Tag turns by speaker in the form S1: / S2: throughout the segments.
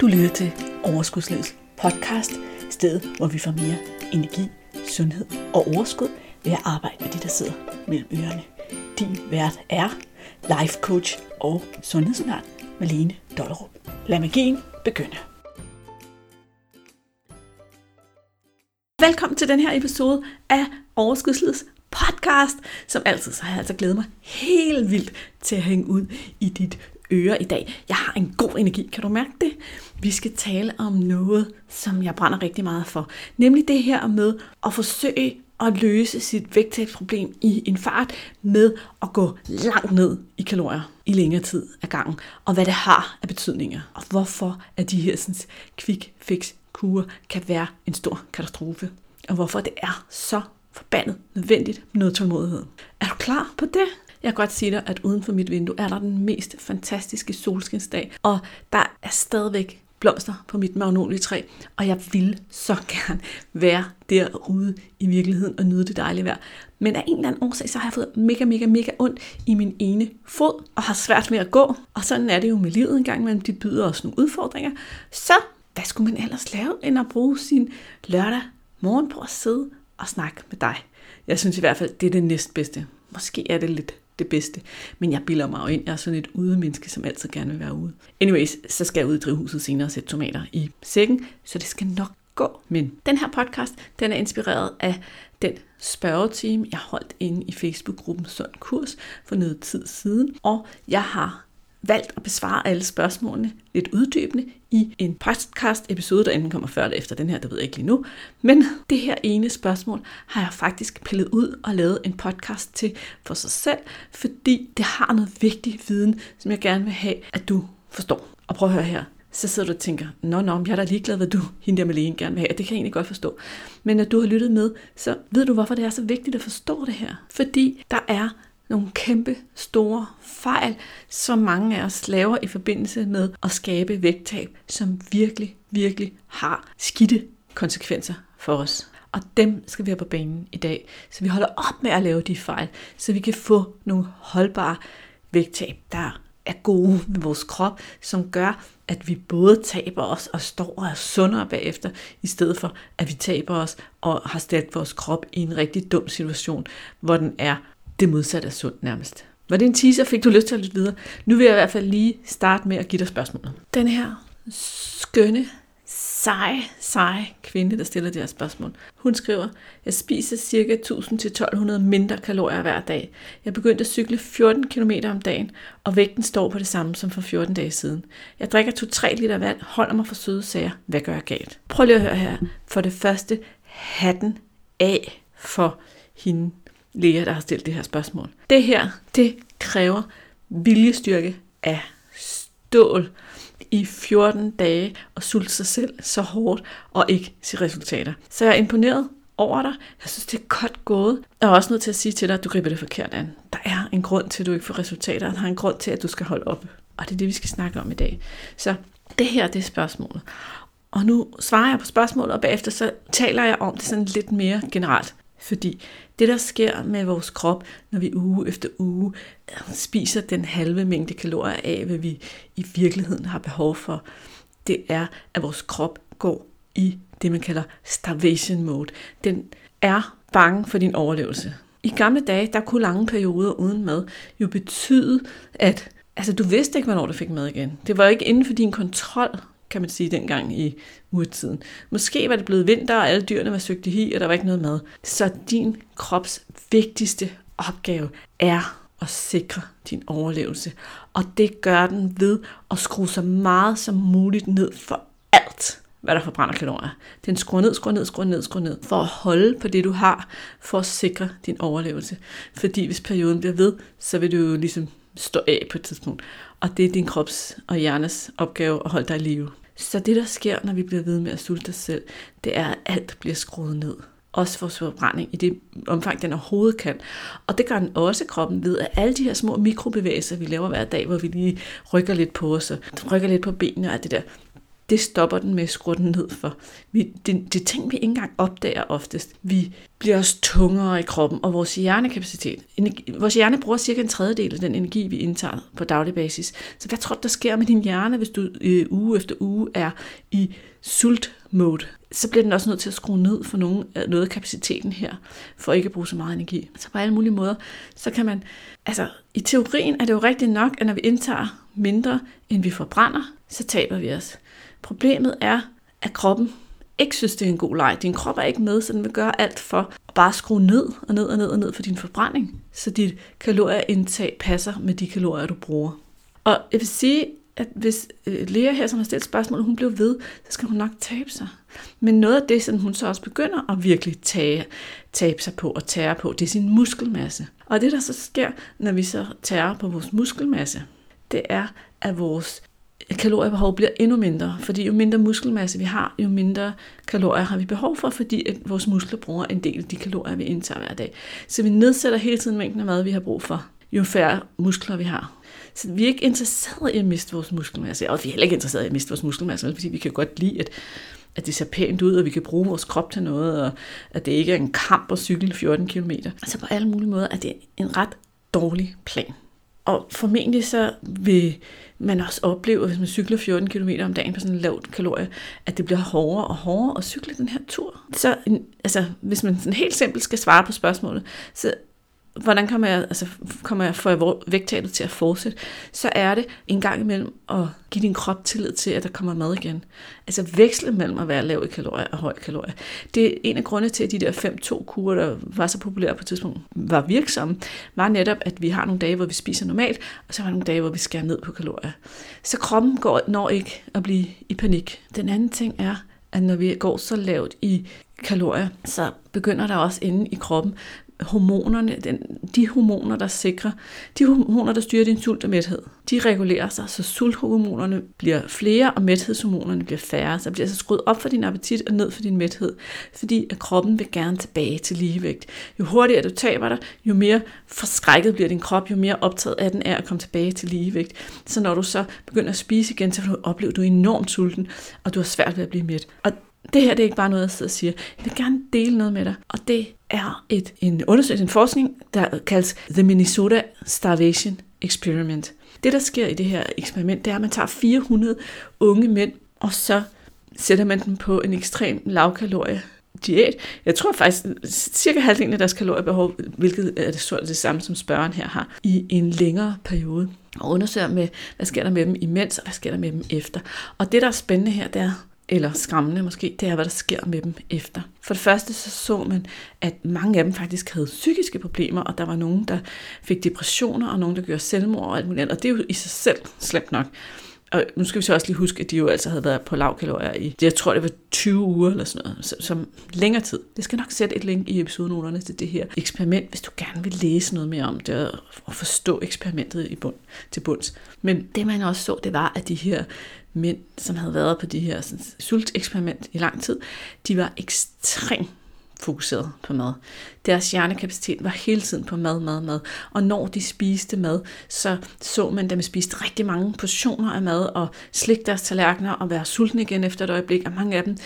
S1: Du lytter til Overskudslivets podcast, stedet hvor vi får mere energi, sundhed og overskud ved at arbejde med de, der sidder mellem ørerne. Din vært er life coach og sundhedsundern Malene Dollerup. Lad magien begynde. Velkommen til den her episode af Overskudslivets podcast. Som altid, så har jeg altså glædet mig helt vildt til at hænge ud i dit øre i dag. Jeg har en god energi, kan du mærke det? Vi skal tale om noget, som jeg brænder rigtig meget for. Nemlig det her med at forsøge at løse sit vægttabsproblem i en fart med at gå langt ned i kalorier i længere tid ad gangen, og hvad det har af betydninger, og hvorfor at de her sådan, quick fix kurer kan være en stor katastrofe, og hvorfor det er så forbandet nødvendigt med noget tålmodighed. Er du klar på det? Jeg kan godt sige dig, at uden for mit vindue er der den mest fantastiske solskinsdag, og der er stadigvæk blomster på mit magnolietræ, og jeg ville så gerne være derude i virkeligheden og nyde det dejlige vejr. Men af en eller anden årsag, så har jeg fået mega, mega, mega ondt i min ene fod, og har svært med at gå. Og sådan er det jo med livet engang, men. De byder os nogle udfordringer. Så hvad skulle man ellers lave, end at bruge sin lørdag morgen på at sidde og snakke med dig? Jeg synes i hvert fald, det er det næstbedste. Måske er det lidt det bedste. Men jeg bilder mig jo ind, jeg er sådan et ude menneske, som altid gerne vil være ude. Anyways, så skal jeg ud i drivhuset senere og sætte tomater i sækken, så det skal nok gå. Men den her podcast, den er inspireret af den spørgetime, jeg holdt inde i Facebook-gruppen Sund Kurs for noget tid siden. Og jeg har valgt at besvare alle spørgsmålene lidt uddybende i en podcast-episode, der enten kommer før eller efter den her, det ved jeg ikke lige nu. Men det her ene spørgsmål har jeg faktisk pillet ud og lavet en podcast til for sig selv, fordi det har noget vigtig viden, som jeg gerne vil have, at du forstår. Og prøv at høre her. Så sidder du og tænker, nå, nå, jeg er da ligeglad, hvad du, hende der Malene, gerne vil have. Det kan jeg egentlig godt forstå. Men når du har lyttet med, så ved du, hvorfor det er så vigtigt at forstå det her. Fordi der er nogle kæmpe store fejl, som mange af os laver i forbindelse med at skabe vægttab, som virkelig, virkelig har skidte konsekvenser for os. Og dem skal vi have på banen i dag, så vi holder op med at lave de fejl, så vi kan få nogle holdbare vægttab, der er gode med vores krop, som gør, at vi både taber os og står og er sundere bagefter, i stedet for at vi taber os og har stillet vores krop i en rigtig dum situation, hvor den er det modsatte er sundt nærmest. Var det en teaser? Fik du lyst til at lytte videre? Nu vil jeg i hvert fald lige starte med at give dig spørgsmålet. Den her skønne, sej, sej kvinde, der stiller det her spørgsmål. Hun skriver, jeg spiser ca. 1000-1200 mindre kalorier hver dag. Jeg begyndte at cykle 14 km om dagen, og vægten står på det samme som for 14 dage siden. Jeg drikker 2-3 liter vand, holder mig for søde sager. Hvad gør jeg galt? Prøv lige at høre her. For det første, hatten af for hende, læger, der har stillet det her spørgsmål. Det her, det kræver viljestyrke af stål i 14 dage og sulte sig selv så hårdt og ikke se resultater. Så jeg er imponeret over dig. Jeg synes, det er godt gået. Jeg er også nødt til at sige til dig, at du griber det forkert an. Der er en grund til, at du ikke får resultater. Der er en grund til, at du skal holde op. Og det er det, vi skal snakke om i dag. Så det her, det er spørgsmålet. Og nu svarer jeg på spørgsmålet, og bagefter så taler jeg om det sådan lidt mere generelt. Fordi det, der sker med vores krop, når vi uge efter uge øh, spiser den halve mængde kalorier af, hvad vi i virkeligheden har behov for, det er, at vores krop går i det, man kalder starvation mode. Den er bange for din overlevelse. I gamle dage, der kunne lange perioder uden mad jo betyde, at altså, du vidste ikke, hvornår du fik mad igen. Det var ikke inden for din kontrol kan man sige, dengang i urtiden. Måske var det blevet vinter, og alle dyrene var søgt i hi, og der var ikke noget mad. Så din krops vigtigste opgave er at sikre din overlevelse. Og det gør den ved at skrue så meget som muligt ned for alt, hvad der forbrænder kalorier. Den skruer ned, skruer ned, skruer ned, skruer ned, for at holde på det, du har, for at sikre din overlevelse. Fordi hvis perioden bliver ved, så vil du jo ligesom stå af på et tidspunkt. Og det er din krops og hjernes opgave at holde dig i live. Så det, der sker, når vi bliver ved med at sulte os selv, det er, at alt bliver skruet ned. Også vores forbrænding i det omfang, den overhovedet kan. Og det gør den også kroppen ved, at alle de her små mikrobevægelser, vi laver hver dag, hvor vi lige rykker lidt på os, og rykker lidt på benene og alt det der, det stopper den med at skrue den ned for. Vi, det, det er ting, vi ikke engang opdager oftest. Vi bliver også tungere i kroppen, og vores hjernekapacitet. Energi, vores hjerne bruger cirka en tredjedel af den energi, vi indtager på daglig basis. Så hvad tror du, der sker med din hjerne, hvis du øh, uge efter uge er i sult-mode? Så bliver den også nødt til at skrue ned for nogen, øh, noget af kapaciteten her, for ikke at bruge så meget energi. Så på alle mulige måder, så kan man, altså i teorien er det jo rigtigt nok, at når vi indtager mindre, end vi forbrænder, så taber vi os. Problemet er, at kroppen ikke synes, det er en god leg. Din krop er ikke med, så den vil gøre alt for at bare skrue ned og ned og ned og ned for din forbrænding, så dit kalorieindtag passer med de kalorier, du bruger. Og jeg vil sige, at hvis øh, Lea her, som har stillet spørgsmål, hun blev ved, så skal hun nok tabe sig. Men noget af det, som hun så også begynder at virkelig tage, tabe sig på og tære på, det er sin muskelmasse. Og det, der så sker, når vi så tærer på vores muskelmasse, det er, at vores kaloriebehov bliver endnu mindre, fordi jo mindre muskelmasse vi har, jo mindre kalorier har vi behov for, fordi at vores muskler bruger en del af de kalorier, vi indtager hver dag. Så vi nedsætter hele tiden mængden af mad, vi har brug for, jo færre muskler vi har. Så vi er ikke interesseret i at miste vores muskelmasse, og vi er heller ikke interesseret i at miste vores muskelmasse, fordi vi kan godt lide, at, at det ser pænt ud, og vi kan bruge vores krop til noget, og at det ikke er en kamp at cykle 14 km. Altså på alle mulige måder er det en ret dårlig plan. Og formentlig så vil man også opleve, hvis man cykler 14 km om dagen på sådan en lavt kalorie, at det bliver hårdere og hårdere at cykle den her tur. Så altså, hvis man sådan helt simpelt skal svare på spørgsmålet, så hvordan kommer jeg, altså, kommer jeg, får jeg vægttabet til at fortsætte, så er det en gang imellem at give din krop tillid til, at der kommer mad igen. Altså veksle mellem at være lav i kalorier og høj kalorier. Det er en af grundene til, at de der 5-2-kurer, der var så populære på et tidspunkt, var virksomme, var netop, at vi har nogle dage, hvor vi spiser normalt, og så har vi nogle dage, hvor vi skærer ned på kalorier. Så kroppen går, når ikke at blive i panik. Den anden ting er, at når vi går så lavt i kalorier, så begynder der også inde i kroppen hormonerne, den, de hormoner, der sikrer, de hormoner, der styrer din sult og mæthed, de regulerer sig, så sulthormonerne bliver flere, og mæthedshormonerne bliver færre. Så bliver altså skruet op for din appetit og ned for din mæthed, fordi at kroppen vil gerne tilbage til ligevægt. Jo hurtigere du taber dig, jo mere forskrækket bliver din krop, jo mere optaget af den er at komme tilbage til ligevægt. Så når du så begynder at spise igen, så oplever du enormt sulten, og du har svært ved at blive mæt. Og det her det er ikke bare noget, jeg sidder og siger. Jeg vil gerne dele noget med dig. Og det er et, en undersøgelse, en forskning, der kaldes The Minnesota Starvation Experiment. Det, der sker i det her eksperiment, det er, at man tager 400 unge mænd, og så sætter man dem på en ekstrem lavkalorie diæt. Jeg tror faktisk, cirka halvdelen af deres kaloriebehov, hvilket er det, det samme som spørgen her har, i en længere periode. Og undersøger med, hvad sker der med dem imens, og hvad sker der med dem efter. Og det, der er spændende her, det er, eller skræmmende måske, det er, hvad der sker med dem efter. For det første så så man, at mange af dem faktisk havde psykiske problemer, og der var nogen, der fik depressioner, og nogen, der gjorde selvmord og alt muligt andet. Og det er jo i sig selv slemt nok. Og nu skal vi så også lige huske, at de jo altså havde været på lavkalorier i, jeg tror det var 20 uger eller sådan noget, som længere tid. Det skal nok sætte et link i episodenoterne til det her eksperiment, hvis du gerne vil læse noget mere om det og forstå eksperimentet i bund, til bunds. Men det man også så, det var, at de her mænd, som havde været på de her sådan, sulteksperiment i lang tid, de var ekstremt fokuseret på mad. Deres hjernekapacitet var hele tiden på mad, mad, mad. Og når de spiste mad, så så man dem spiste rigtig mange portioner af mad og slik deres tallerkener og være sultne igen efter et øjeblik. Og mange af dem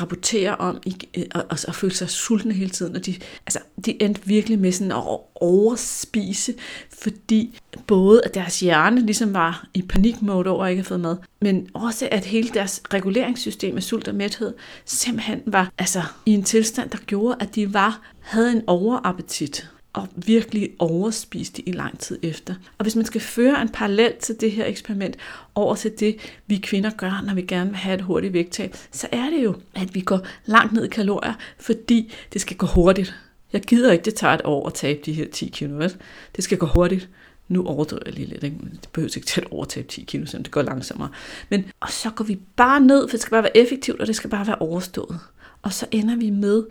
S1: rapporterer om at, at, at føle sig sultne hele tiden. Og de, altså, de endte virkelig med sådan at overspise, fordi både at deres hjerne ligesom var i panikmode over at ikke have fået mad, men også at hele deres reguleringssystem af sult og mæthed simpelthen var altså, i en tilstand, der gjorde, at de var havde en overappetit og virkelig overspiste i lang tid efter. Og hvis man skal føre en parallel til det her eksperiment over til det, vi kvinder gør, når vi gerne vil have et hurtigt vægttab, så er det jo, at vi går langt ned i kalorier, fordi det skal gå hurtigt. Jeg gider ikke, det tager et år at tabe de her 10 kilo. Vel? Det skal gå hurtigt. Nu overdriver jeg lige lidt. Ikke? Det behøver ikke tage et år at tabe 10 kilo, så det går langsommere. Men, og så går vi bare ned, for det skal bare være effektivt, og det skal bare være overstået. Og så ender vi med,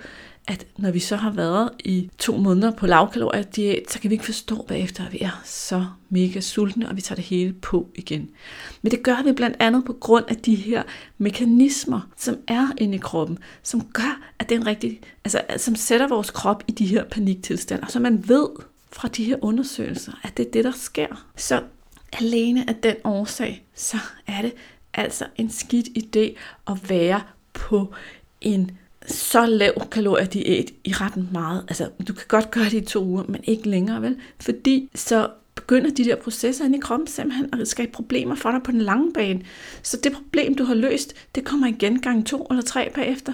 S1: at når vi så har været i to måneder på lavkalorie diæt, så kan vi ikke forstå bagefter, at vi er så mega sultne, og vi tager det hele på igen. Men det gør vi blandt andet på grund af de her mekanismer, som er inde i kroppen, som gør, at den rigtig, altså som sætter vores krop i de her paniktilstande, og så man ved fra de her undersøgelser, at det er det, der sker. Så alene af den årsag, så er det, altså en skidt idé at være på en så lav kaloriediæt i ret meget. Altså, du kan godt gøre det i to uger, men ikke længere, vel? Fordi så begynder de der processer inde i kroppen simpelthen at skabe problemer for dig på den lange bane. Så det problem, du har løst, det kommer igen gang to eller tre bagefter.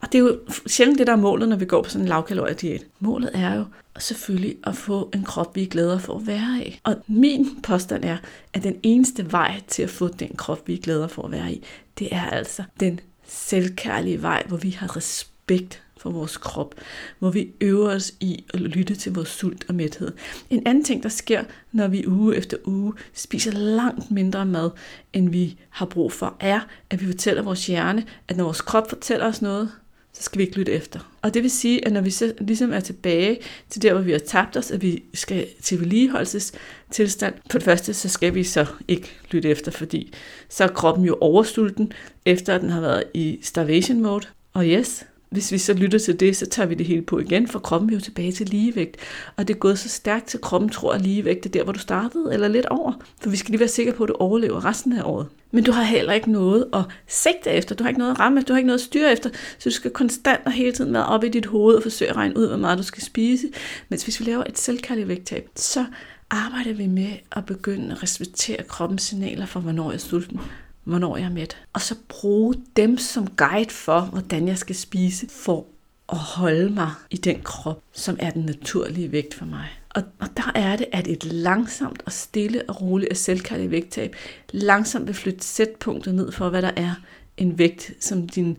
S1: Og det er jo sjældent det, der er målet, når vi går på sådan en lavkaloriediæt. Målet er jo selvfølgelig at få en krop, vi er glade for at være i. Og min påstand er, at den eneste vej til at få den krop, vi er glade for at være i, det er altså den selvkærlige vej, hvor vi har respekt for vores krop, hvor vi øver os i at lytte til vores sult og mæthed. En anden ting, der sker, når vi uge efter uge spiser langt mindre mad, end vi har brug for, er, at vi fortæller vores hjerne, at når vores krop fortæller os noget, så skal vi ikke lytte efter. Og det vil sige, at når vi så ligesom er tilbage til der, hvor vi har tabt os, at vi skal til vedligeholdelsestilstand, for det første, så skal vi så ikke lytte efter, fordi så er kroppen jo oversulten, efter at den har været i starvation mode. Og yes, hvis vi så lytter til det, så tager vi det hele på igen, for kroppen er jo tilbage til ligevægt. Og det er gået så stærkt, til kroppen tror, at ligevægt er der, hvor du startede, eller lidt over. For vi skal lige være sikre på, at du overlever resten af året. Men du har heller ikke noget at sigte efter, du har ikke noget at ramme efter, du har ikke noget at styre efter, så du skal konstant og hele tiden være oppe i dit hoved og forsøge at regne ud, hvor meget du skal spise. Mens hvis vi laver et selvkærligt vægttab, så arbejder vi med at begynde at respektere kroppens signaler for, hvornår jeg er sulten, hvornår jeg er mæt. Og så bruge dem som guide for, hvordan jeg skal spise, for at holde mig i den krop, som er den naturlige vægt for mig. Og, og der er det, at et langsomt og stille og roligt og selvkærligt vægttab langsomt vil flytte sætpunktet ned for, hvad der er en vægt, som din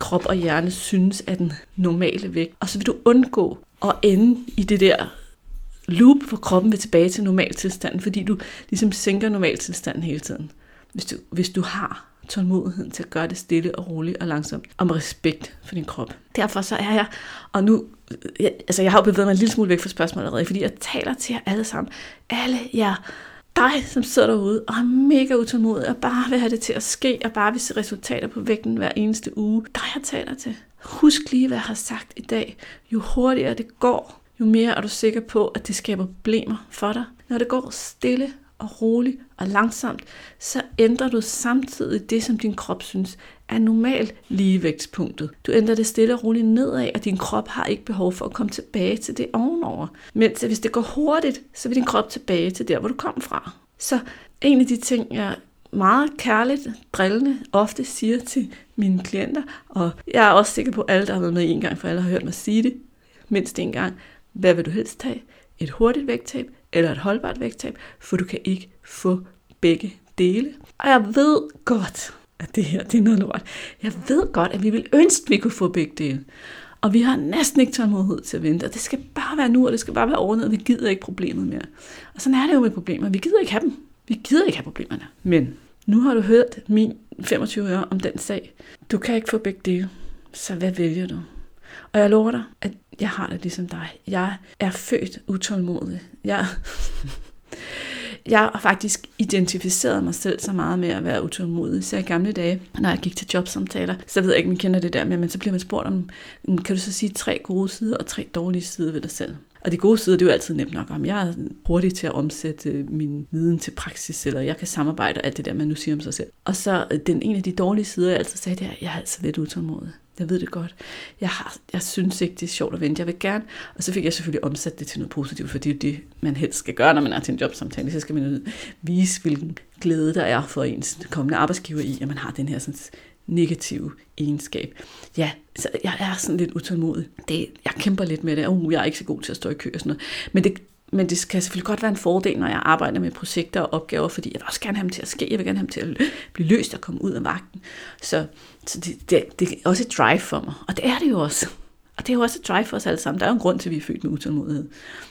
S1: krop og hjerne synes er den normale vægt. Og så vil du undgå at ende i det der loop, hvor kroppen vil tilbage til normaltilstanden, fordi du ligesom sænker normaltilstanden hele tiden hvis du, hvis du har tålmodigheden til at gøre det stille og roligt og langsomt, og med respekt for din krop. Derfor så er jeg, og nu, jeg, altså jeg har jo bevæget mig en lille smule væk fra spørgsmålet allerede, fordi jeg taler til jer alle sammen, alle jer, dig, som sidder derude og er mega utålmodig og bare vil have det til at ske, og bare vil se resultater på vægten hver eneste uge. Dig, jeg taler til. Husk lige, hvad jeg har sagt i dag. Jo hurtigere det går, jo mere er du sikker på, at det skaber problemer for dig. Når det går stille og roligt og langsomt, så ændrer du samtidig det, som din krop synes er normalt ligevægtspunktet. Du ændrer det stille og roligt nedad, og din krop har ikke behov for at komme tilbage til det ovenover. Mens hvis det går hurtigt, så vil din krop tilbage til der, hvor du kom fra. Så en af de ting, jeg meget kærligt, drillende ofte siger til mine klienter, og jeg er også sikker på, at alle, der har været med en gang, for alle har hørt mig sige det mindst en gang, hvad vil du helst tage? Et hurtigt vægttab eller et holdbart vægttab, for du kan ikke få begge dele. Og jeg ved godt, at det her det er noget lort. Jeg ved godt, at vi vil ønske, at vi kunne få begge dele. Og vi har næsten ikke tålmodighed til at vente, og det skal bare være nu, og det skal bare være ordnet, og vi gider ikke problemet mere. Og sådan er det jo med problemer. Vi gider ikke have dem. Vi gider ikke have problemerne. Men nu har du hørt min 25 år om den sag. Du kan ikke få begge dele. Så hvad vælger du? Og jeg lover dig, at jeg har det ligesom dig. Jeg er født utålmodig. Jeg, jeg har faktisk identificeret mig selv så meget med at være utålmodig. Så i gamle dage, når jeg gik til jobsamtaler, så ved jeg ikke, om I kender det der med, men så bliver man spurgt om, kan du så sige tre gode sider og tre dårlige sider ved dig selv? Og de gode sider, det er jo altid nemt nok om. Jeg er hurtig til at omsætte min viden til praksis, eller jeg kan samarbejde og alt det der, man nu siger om sig selv. Og så øh, den ene af de dårlige sider, jeg altid sagde, det er, at jeg er altså lidt utålmodig. Jeg ved det godt. Jeg, har, jeg synes ikke, det er sjovt at vente. Jeg vil gerne. Og så fik jeg selvfølgelig omsat det til noget positivt, for det er det, man helst skal gøre, når man er til en jobsamtale. Så skal man vise, hvilken glæde der er for ens kommende arbejdsgiver i, at man har den her sådan, negative egenskab. Ja, så jeg er sådan lidt utålmodig. Det, jeg kæmper lidt med det. Uh, jeg er ikke så god til at stå i kø og sådan noget. Men det, men det skal selvfølgelig godt være en fordel, når jeg arbejder med projekter og opgaver, fordi jeg vil også gerne have dem til at ske. Jeg vil gerne have dem til at blive løst og komme ud af vagten. Så, så det, det, det er også et drive for mig. Og det er det jo også. Og det er jo også et drive for os alle sammen. Der er jo en grund til, at vi er født med utålmodighed.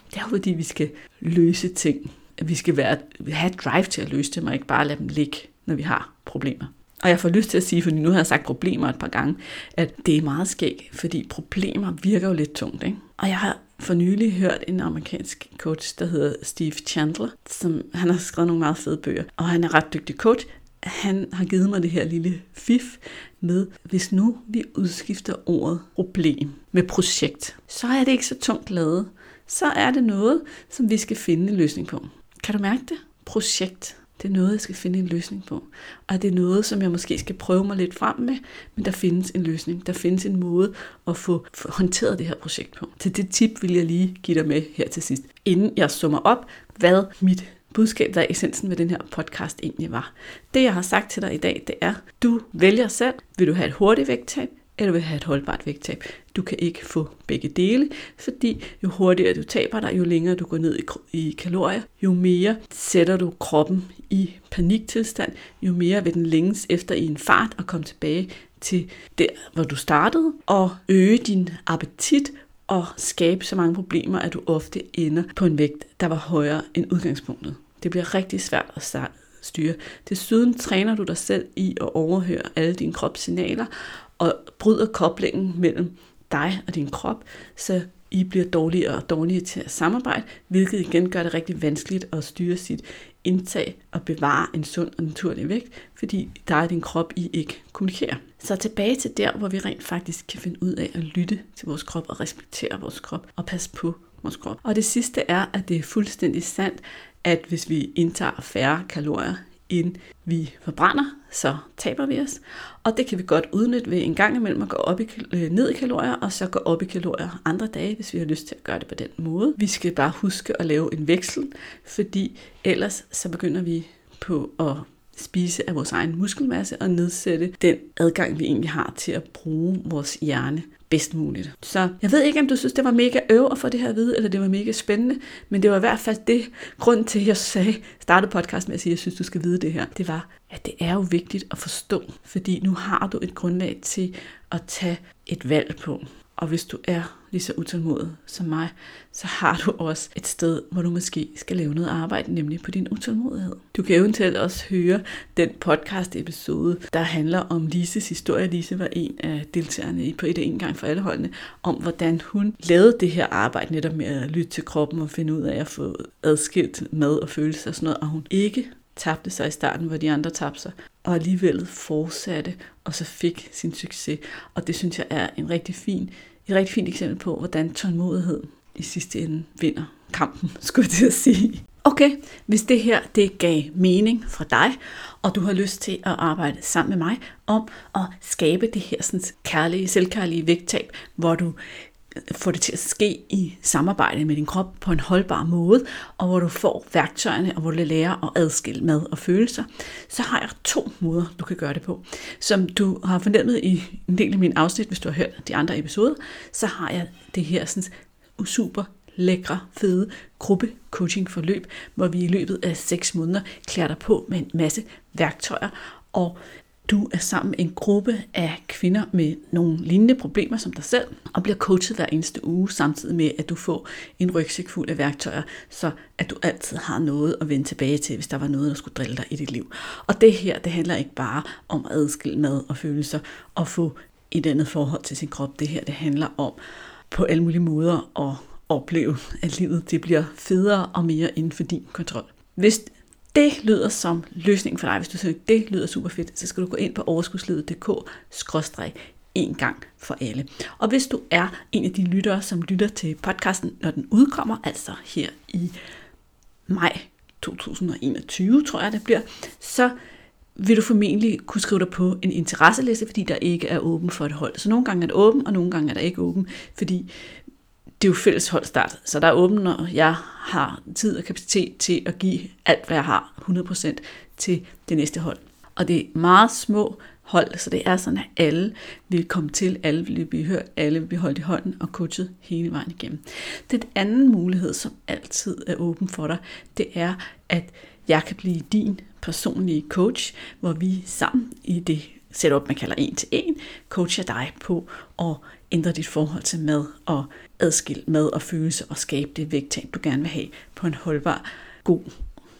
S1: Det er jo fordi, vi skal løse ting. Vi skal være, have et drive til at løse dem, og ikke bare lade dem ligge, når vi har problemer. Og jeg får lyst til at sige, fordi nu har jeg sagt problemer et par gange, at det er meget skægt, fordi problemer virker jo lidt tungt. Ikke? Og jeg har for nylig hørt en amerikansk coach, der hedder Steve Chandler, som han har skrevet nogle meget fede bøger, og han er ret dygtig coach. Han har givet mig det her lille fif med, hvis nu vi udskifter ordet problem med projekt, så er det ikke så tungt lavet. Så er det noget, som vi skal finde en løsning på. Kan du mærke det? Projekt. Det er noget, jeg skal finde en løsning på. Og det er noget, som jeg måske skal prøve mig lidt frem med, men der findes en løsning. Der findes en måde at få håndteret det her projekt på. Til det tip vil jeg lige give dig med her til sidst. Inden jeg summer op, hvad mit budskab, der er essensen med den her podcast egentlig var. Det, jeg har sagt til dig i dag, det er, du vælger selv. Vil du have et hurtigt vægttab, eller vil have et holdbart vægttab. Du kan ikke få begge dele, fordi jo hurtigere du taber dig, jo længere du går ned i kalorier, jo mere sætter du kroppen i paniktilstand, jo mere vil den længes efter i en fart og komme tilbage til der, hvor du startede, og øge din appetit og skabe så mange problemer, at du ofte ender på en vægt, der var højere end udgangspunktet. Det bliver rigtig svært at starte styre. Desuden træner du dig selv i at overhøre alle dine kropssignaler og bryder koblingen mellem dig og din krop, så I bliver dårligere og dårligere til at samarbejde, hvilket igen gør det rigtig vanskeligt at styre sit indtag og bevare en sund og naturlig vægt, fordi der er din krop I ikke kommunikerer. Så tilbage til der, hvor vi rent faktisk kan finde ud af at lytte til vores krop og respektere vores krop og passe på vores krop. Og det sidste er, at det er fuldstændig sandt, at hvis vi indtager færre kalorier, end vi forbrænder, så taber vi os. Og det kan vi godt udnytte ved en gang imellem at gå op i, øh, ned i kalorier, og så gå op i kalorier andre dage, hvis vi har lyst til at gøre det på den måde. Vi skal bare huske at lave en veksel, fordi ellers så begynder vi på at spise af vores egen muskelmasse og nedsætte den adgang, vi egentlig har til at bruge vores hjerne bedst muligt. Så jeg ved ikke, om du synes, det var mega øv at få det her at vide, eller det var mega spændende, men det var i hvert fald det grund til, at jeg sagde, startede podcast med at sige, at jeg synes, du skal vide det her. Det var, at det er jo vigtigt at forstå, fordi nu har du et grundlag til at tage et valg på. Og hvis du er lige så utålmodig som mig, så har du også et sted, hvor du måske skal lave noget arbejde, nemlig på din utålmodighed. Du kan eventuelt også høre den podcast episode, der handler om Lises historie. Lise var en af deltagerne på et af en gang for alle holdene, om hvordan hun lavede det her arbejde netop med at lytte til kroppen og finde ud af at få adskilt mad og følelser og sådan noget, og hun ikke tabte sig i starten, hvor de andre tabte sig, og alligevel fortsatte, og så fik sin succes. Og det synes jeg er en rigtig fin et rigtig fint eksempel på, hvordan tålmodighed i sidste ende vinder kampen, skulle jeg til at sige. Okay, hvis det her det gav mening for dig, og du har lyst til at arbejde sammen med mig om at skabe det her sådan, kærlige, selvkærlige vægttab, hvor du få det til at ske i samarbejde med din krop på en holdbar måde, og hvor du får værktøjerne, og hvor du lærer at adskille mad og følelser, så har jeg to måder, du kan gøre det på. Som du har fornemmet i en del af mine afsnit, hvis du har hørt de andre episoder, så har jeg det her sådan, super lækre, fede gruppe coaching forløb, hvor vi i løbet af 6 måneder klæder dig på med en masse værktøjer, og du er sammen med en gruppe af kvinder med nogle lignende problemer som dig selv, og bliver coachet hver eneste uge, samtidig med, at du får en rygsæk fuld af værktøjer, så at du altid har noget at vende tilbage til, hvis der var noget, der skulle drille dig i dit liv. Og det her, det handler ikke bare om at adskille mad og følelser, og få et andet forhold til sin krop. Det her, det handler om på alle mulige måder at opleve, at livet det bliver federe og mere inden for din kontrol. Hvis det lyder som løsningen for dig, hvis du synes, det lyder super fedt, så skal du gå ind på overskudslivet.dk en gang for alle. Og hvis du er en af de lyttere, som lytter til podcasten, når den udkommer, altså her i maj 2021, tror jeg det bliver, så vil du formentlig kunne skrive dig på en interesseliste, fordi der ikke er åben for et hold. Så nogle gange er det åben, og nogle gange er der ikke åben, fordi det er jo fælles holdstart, så der er åbent, når jeg har tid og kapacitet til at give alt, hvad jeg har, 100% til det næste hold. Og det er meget små hold, så det er sådan, at alle vil komme til, alle vil blive hørt, alle vil blive holdt i hånden og coachet hele vejen igennem. Den anden mulighed, som altid er åben for dig, det er, at jeg kan blive din personlige coach, hvor vi sammen i det setup, man kalder en til en, coacher dig på at ændre dit forhold til mad og adskille mad og følelse og skabe det vægttab, du gerne vil have på en holdbar, god,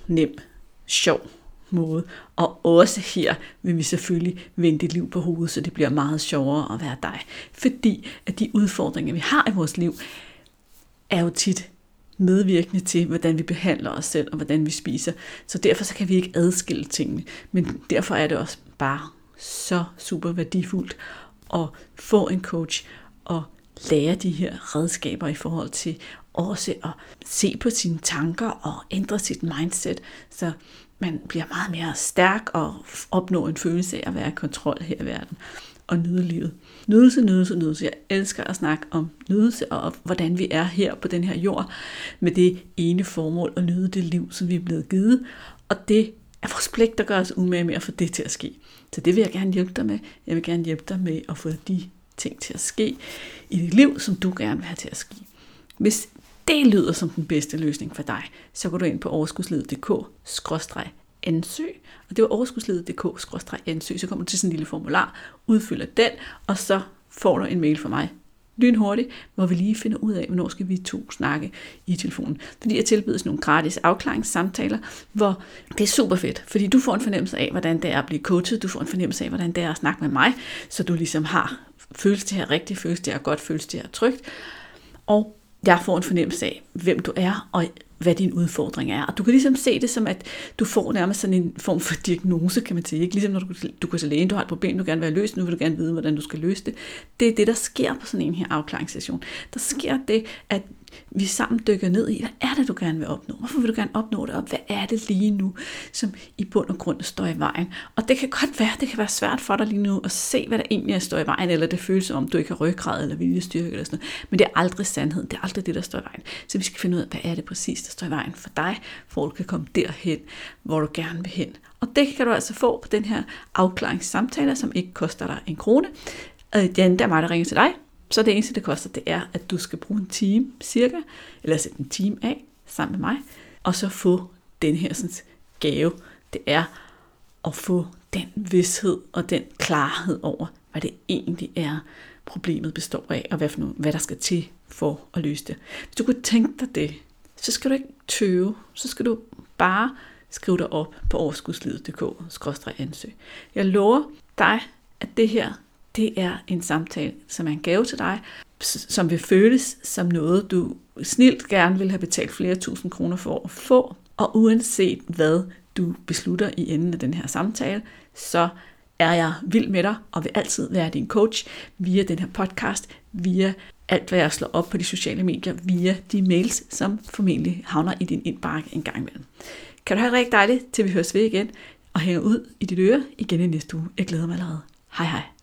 S1: nem, sjov måde. Og også her vil vi selvfølgelig vende dit liv på hovedet, så det bliver meget sjovere at være dig. Fordi at de udfordringer, vi har i vores liv, er jo tit medvirkende til, hvordan vi behandler os selv og hvordan vi spiser. Så derfor så kan vi ikke adskille tingene. Men derfor er det også bare så super værdifuldt at få en coach og lære de her redskaber i forhold til også at se på sine tanker og ændre sit mindset, så man bliver meget mere stærk og opnår en følelse af at være i kontrol her i verden og nyde livet. Nydelse, nydelse, nydelse. Jeg elsker at snakke om nydelse og hvordan vi er her på den her jord med det ene formål at nyde det liv, som vi er blevet givet. Og det er vores pligt, at gøre os umage med at få det til at ske. Så det vil jeg gerne hjælpe dig med. Jeg vil gerne hjælpe dig med at få de ting til at ske i dit liv, som du gerne vil have til at ske. Hvis det lyder som den bedste løsning for dig, så går du ind på overskudsledet.dk-ansøg, og det var overskudsledet.dk-ansøg, så kommer du til sådan en lille formular, udfylder den, og så får du en mail fra mig lynhurtigt, hvor vi lige finder ud af, hvornår skal vi to snakke i telefonen. Fordi jeg tilbyder sådan nogle gratis afklaringssamtaler, hvor det er super fedt, fordi du får en fornemmelse af, hvordan det er at blive coachet, du får en fornemmelse af, hvordan det er at snakke med mig, så du ligesom har føles det her rigtigt, føles det her godt, føles det her trygt, og jeg får en fornemmelse af, hvem du er, og hvad din udfordring er. Og du kan ligesom se det som, at du får nærmest sådan en form for diagnose, kan man sige. Ikke? Ligesom når du, du går til lægen, du har et problem, du gerne vil have løst, nu vil du gerne vide, hvordan du skal løse det. Det er det, der sker på sådan en her afklaringssession. Der sker det, at vi sammen dykker ned i, hvad er det, du gerne vil opnå? Hvorfor vil du gerne opnå det? Og hvad er det lige nu, som i bund og grund står i vejen? Og det kan godt være, det kan være svært for dig lige nu at se, hvad der egentlig er står i vejen, eller det føles som om, du ikke har ryggrad eller viljestyrke eller sådan noget. Men det er aldrig sandheden. Det er aldrig det, der står i vejen. Så vi skal finde ud af, hvad er det præcis, der står i vejen for dig, for at du kan komme derhen, hvor du gerne vil hen. Og det kan du altså få på den her afklaringssamtale, som ikke koster dig en krone. Øh, den der er mig, der ringer til dig, så det eneste, det koster, det er, at du skal bruge en time cirka, eller sætte en time af sammen med mig, og så få den her sådan, gave. Det er at få den vidshed og den klarhed over, hvad det egentlig er, problemet består af, og hvad, for noget, hvad der skal til for at løse det. Hvis du kunne tænke dig det, så skal du ikke tøve, så skal du bare skrive dig op på overskudslivet.dk-ansøg. Jeg lover dig, at det her det er en samtale, som er en gave til dig, som vil føles som noget, du snilt gerne vil have betalt flere tusind kroner for at få. Og uanset hvad du beslutter i enden af den her samtale, så er jeg vild med dig og vil altid være din coach via den her podcast, via alt, hvad jeg slår op på de sociale medier, via de mails, som formentlig havner i din indbakke en gang imellem. Kan du have det rigtig dejligt, til vi høres ved igen og hænger ud i dit øre igen i næste uge. Jeg glæder mig allerede. Hej hej.